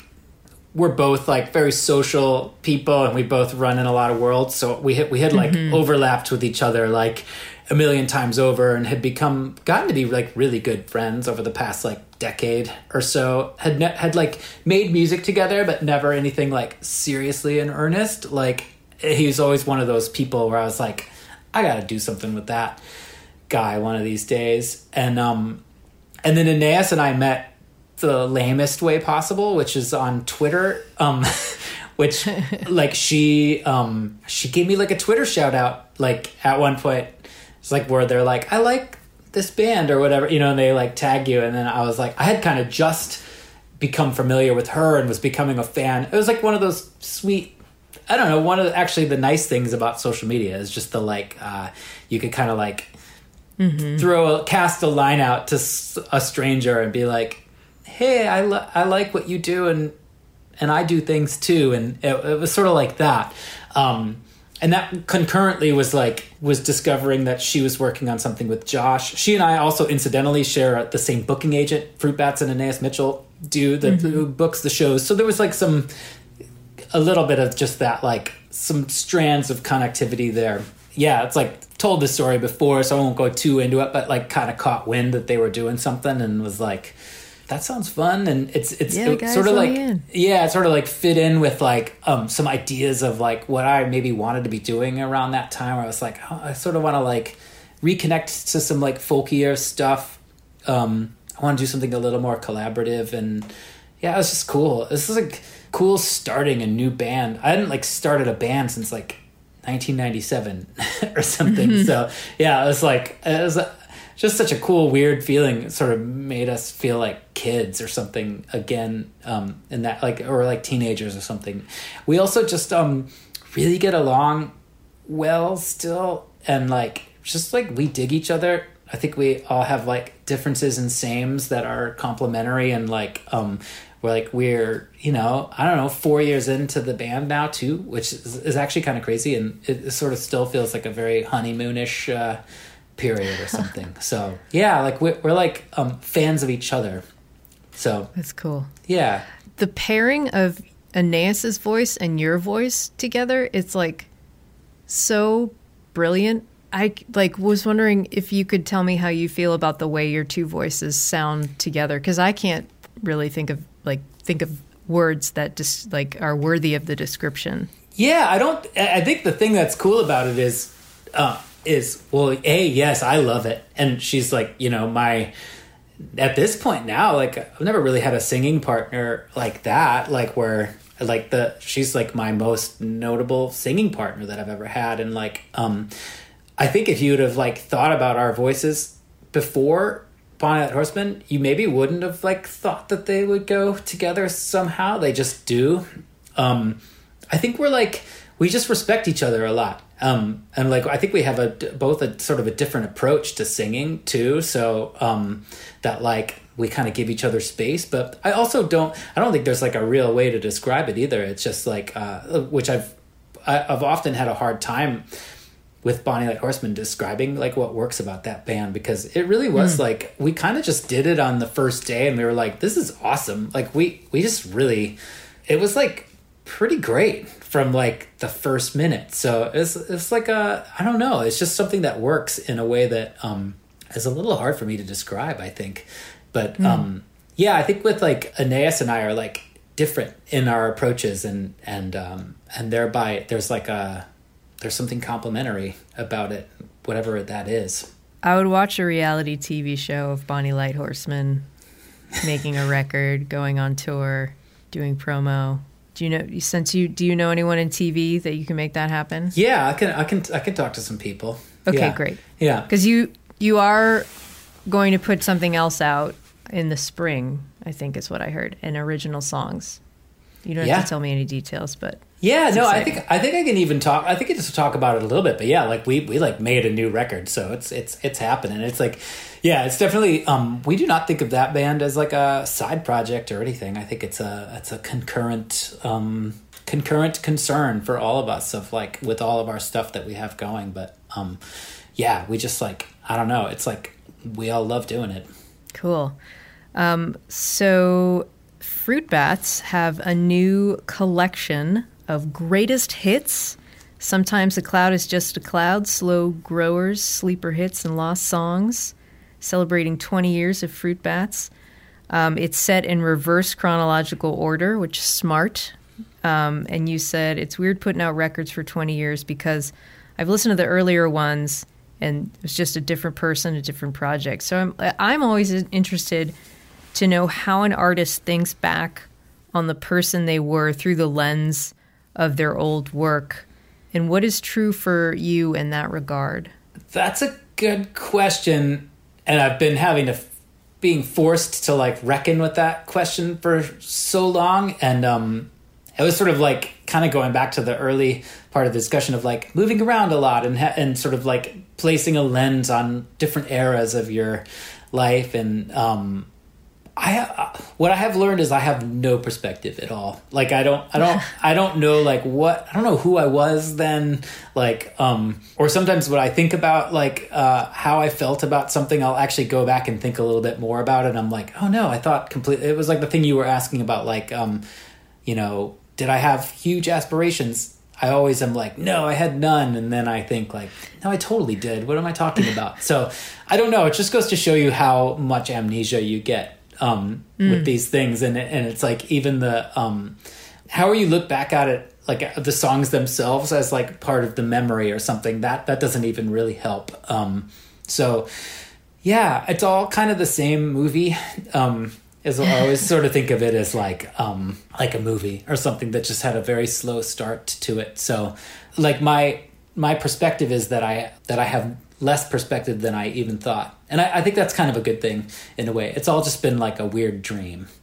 we're both like very social people, and we both run in a lot of worlds. So we had, we had like overlapped with each other like a million times over, and had become gotten to be like really good friends over the past like decade or so. Had ne- had like made music together, but never anything like seriously in earnest. Like he was always one of those people where I was like, I got to do something with that guy one of these days. And um and then Anaïs and I met the lamest way possible, which is on Twitter. Um which like she um she gave me like a Twitter shout out like at one point. It's like where they're like, I like this band or whatever, you know, and they like tag you and then I was like I had kind of just become familiar with her and was becoming a fan. It was like one of those sweet I don't know, one of the, actually the nice things about social media is just the like uh you could kind of like throw a cast a line out to a stranger and be like, "Hey, I li- I like what you do and and I do things too, and it, it was sort of like that. Um, and that concurrently was like was discovering that she was working on something with Josh. She and I also incidentally share the same booking agent, Fruit Bats and Anaïs Mitchell do the mm-hmm. who books the shows. So there was like some a little bit of just that like some strands of connectivity there. Yeah, it's like told this story before, so I won't go too into it, but like kind of caught wind that they were doing something and was like that sounds fun and it's it's Yeah, it sort of like in. yeah it sort of like fit in with like um some ideas of like what i maybe wanted to be doing around that time. Where i was like oh, i sort of want to like reconnect to some like folkier stuff. Um i want to do something a little more collaborative and yeah it was just cool. This is like cool starting a new band. I hadn't like started a band since like 1997 or something so yeah it was like it was just such a cool weird feeling. It sort of made us feel like kids or something again um in that like or like teenagers or something. We also just um really get along well still. And like just like we dig each other. I think we all have like differences and sames that are complementary and like um we're like we're you know i don't know four years into the band now too which is, is actually kind of crazy. And it, it sort of still feels like a very honeymoonish uh period or something so yeah like we're, we're like um fans of each other so That's cool. yeah The pairing of Anaïs's voice and your voice together, it's like so brilliant. I like was wondering if you could tell me how you feel about the way your two voices sound together because I can't really think of like think of words that just like are worthy of the description. Yeah, I don't. I I think the thing that's cool about it is, uh, is well, a yes, I love it, and she's like, you know, my. At this point now, like I've never really had a singing partner like that, like where like the she's like my most notable singing partner that I've ever had, and like um, I think if you would have like thought about our voices before Bonnet Horseman, you maybe wouldn't have like thought that they would go together somehow. They just do. Um, I think we're like we just respect each other a lot. Um, and like I think we have a both a sort of a different approach to singing too. So um, that like we kind of give each other space, but I also don't. I don't think there's like a real way to describe it either. It's just like uh, which I've I've often had a hard time with Bonny Light Horseman describing like what works about that band because it really was like we kind of just did it on the first day and we were like this is awesome like we we just really it was like pretty great from like the first minute so it's it's like a I don't know it's just something that works in a way that um is a little hard for me to describe I think but um yeah I think with like Anaïs and I are like different in our approaches and and um and thereby there's like a there's something complimentary about it, whatever that is. I would watch a reality TV show of Bonny Light Horseman making a record, going on tour, doing promo. Do you know since you do you know anyone in TV that you can make that happen? Yeah, I can, I can, I can talk to some people. Okay, Yeah. great. Yeah, Because you you are going to put something else out in the spring, I think is what I heard, in original songs. You don't have to tell me any details, but yeah. It's no, I think, I think I can even talk. I think I just talk about it a little bit, but yeah, like we, we like made a new record, so it's, it's, it's happening. It's like, yeah, it's definitely. Um, we do not think of that band as like a side project or anything. I think it's a, it's a concurrent, um, concurrent concern for all of us of like with all of our stuff that we have going. But um, yeah, we just like, I don't know. It's like we all love doing it. Cool. Um, so, Fruit Bats have a new collection of greatest hits. Sometimes a cloud is just a cloud, slow growers, sleeper hits, and lost songs, celebrating 20 years of Fruit Bats. Um, it's set in reverse chronological order, which is smart. Um, and you said it's weird putting out records for 20 years because I've listened to the earlier ones and it was just a different person, a different project. So I'm I'm always interested to know how an artist thinks back on the person they were through the lens of their old work, and what is true for you in that regard. That's a good question, and I've been having to being forced to like reckon with that question for so long, and um, it was sort of like kind of going back to the early part of the discussion of like moving around a lot and ha- and sort of like placing a lens on different eras of your life, and um, I uh, what I have learned is I have no perspective at all. Like I don't I don't I don't know like what I don't know who I was then like um or sometimes when I think about like uh how I felt about something I'll actually go back and think a little bit more about it and I'm like, "Oh no, I thought completely it was like the thing you were asking about like um you know, did I have huge aspirations? I always am like, no, I had none. And then I think like, no, I totally did. What am I talking about? so I don't know. It just goes to show you how much amnesia you get um, with these things. And, and it's like even the, um, how you look back at it, like the songs themselves as like part of the memory or something that, that doesn't even really help. Um, so yeah, it's all kind of the same movie. Um, is I always sort of think of it as like um, like a movie or something that just had a very slow start to it. So, like my my perspective is that I that I have less perspective than I even thought, and I, I think that's kind of a good thing in a way. It's all just been like a weird dream.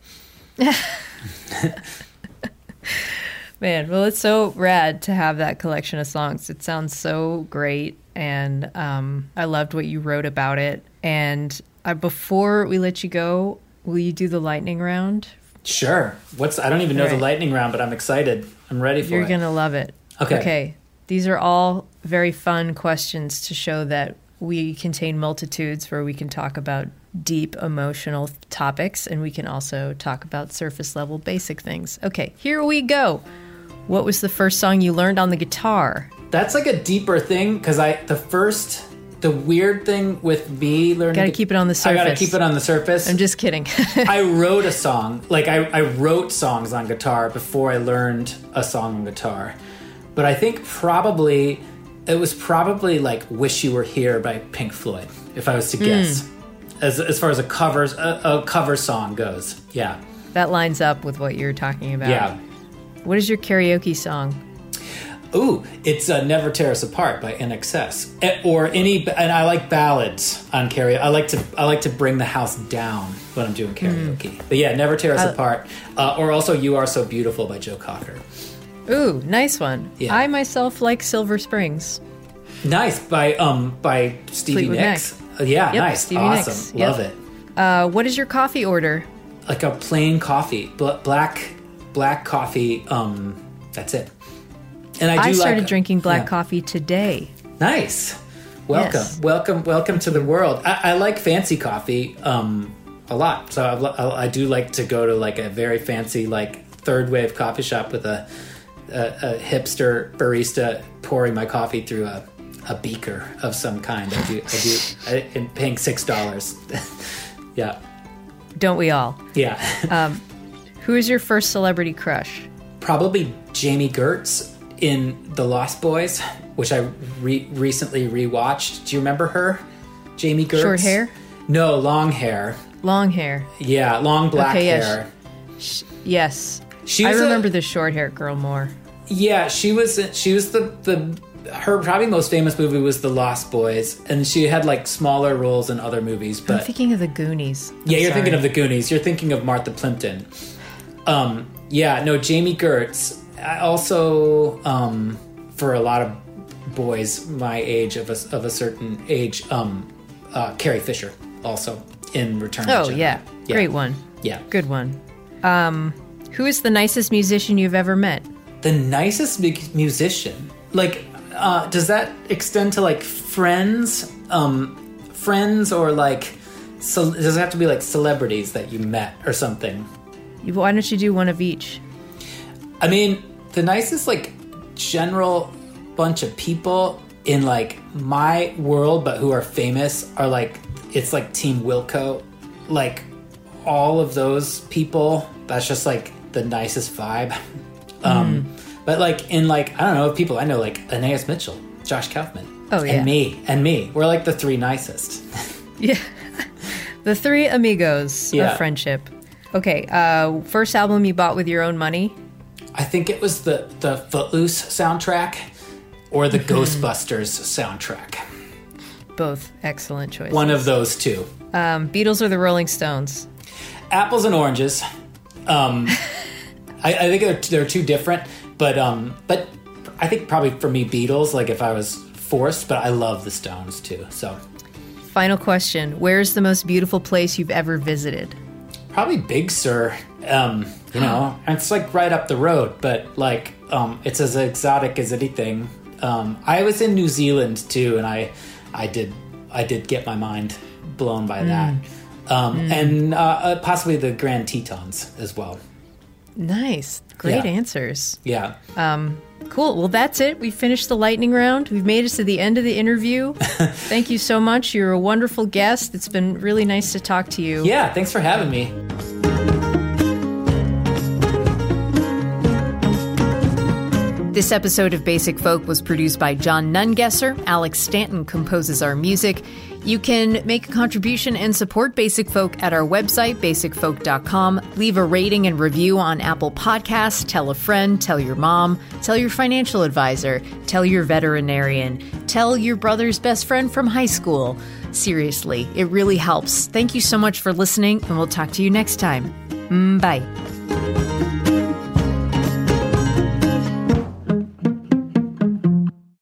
Man, well, it's so rad to have that collection of songs. It sounds so great, and um, I loved what you wrote about it. And uh, before we let you go, will you do the lightning round? Sure. What's I don't even know the lightning round, but I'm excited. I'm ready for it. You're gonna love it. Okay. Okay. These are all very fun questions to show that we contain multitudes where we can talk about deep emotional topics and we can also talk about surface level basic things. Okay, here we go. What was the first song you learned on the guitar? That's like a deeper thing because I the first the weird thing with me learning Gotta to- keep it on the surface. I gotta keep it on the surface. I'm just kidding. I wrote a song. Like I, I wrote songs on guitar before I learned a song on guitar. But I think probably it was probably like "Wish You Were Here" by Pink Floyd, if I was to guess. As as far as a covers a, a cover song goes, yeah, that lines up with what you're talking about. yeah. What is your karaoke song? Ooh, it's uh, "Never Tear Us Apart" by INXS, Eh, or any. And I like ballads on karaoke. I like to I like to bring the house down when I'm doing karaoke. But yeah, "Never Tear Us I- Apart," uh, or also "You Are So Beautiful" by Joe Cocker. Ooh, nice one. Yeah. I myself like Silver Springs. Nice by um by Stevie Fleetwood Nicks. Uh, yeah, Yep, nice, Stevie awesome, Nicks. Yep. love it. Uh, what is your coffee order? Like a plain coffee, bl- black black coffee. Um, that's it. And I do I started like, drinking black yeah. coffee today. Nice. Welcome, Yes. welcome, welcome to the world. I, I like fancy coffee um, a lot, so I, I, I do like to go to like a very fancy like third wave coffee shop with a, a, a hipster barista pouring my coffee through a, a beaker of some kind. I do, I do, I, and paying six dollars. yeah, Don't we all? yeah. Um, who is your first celebrity crush? Probably Jami Gertz in The Lost Boys, which I re- recently rewatched. Do you remember her? Jami Gertz. Short hair? No, long hair. Long hair. Yeah, long black Okay, yeah, hair. Yes. She I was a- remember the short hair girl more. Yeah, she was. She was the the. Her probably most famous movie was The Lost Boys, and she had like smaller roles in other movies. But I'm thinking of the Goonies. I'm yeah, you're sorry. thinking of the Goonies. You're thinking of Martha Plimpton. Um, yeah, no, Jami Gertz. I also, um, for a lot of boys my age of a, of a certain age, um, uh, Carrie Fisher also in Return. Oh Jedi. yeah. great one. Yeah, Good one. Um, who is the nicest musician you've ever met? The nicest musician. Like, uh, does that extend to like friends, um, friends, or like? So does it have to be like celebrities that you met or something? Why don't you do one of each? I mean, the nicest like general bunch of people in like my world, but who are famous, are like it's like Team Wilco, like all of those people. That's just like the nicest vibe. Um, but like in like I don't know people I know like Anaïs Mitchell, Josh Kaufman, Oh, yeah. and me and me. We're like the three nicest. Yeah. the three amigos Yeah. of friendship. Okay. Uh, first album you bought with your own money? I think it was the the Footloose soundtrack or the Ghostbusters soundtrack. Both excellent choices. One of those two. um, Beatles or the Rolling Stones? apples and oranges. Um, I, I think they're, they're two different, but um, but I think probably for me Beatles. Like if I was forced, but I love the Stones too. So Final question: Where is the most beautiful place you've ever visited? probably Big Sur. Um, you know, it's like right up the road, but like um, it's as exotic as anything. Um, I was in New Zealand too, and I I did I did get my mind blown by that, um, and uh, uh, possibly the Grand Tetons as well. Nice. Great Yeah. answers. Yeah. Um, cool. Well, that's it. We finished the lightning round. We've made it to the end of the interview. Thank you so much. You're a wonderful guest. It's been really nice to talk to you. Yeah, thanks for having me. This episode of Basic Folk was produced by John Nungesser. Alex Stanton composes our music. You can make a contribution and support Basic Folk at our website, basicfolk.com. Leave a rating and review on Apple Podcasts. Tell a friend, tell your mom, tell your financial advisor, tell your veterinarian, tell your brother's best friend from high school. Seriously, it really helps. Thank you so much for listening, and we'll talk to you next time. Mm, bye.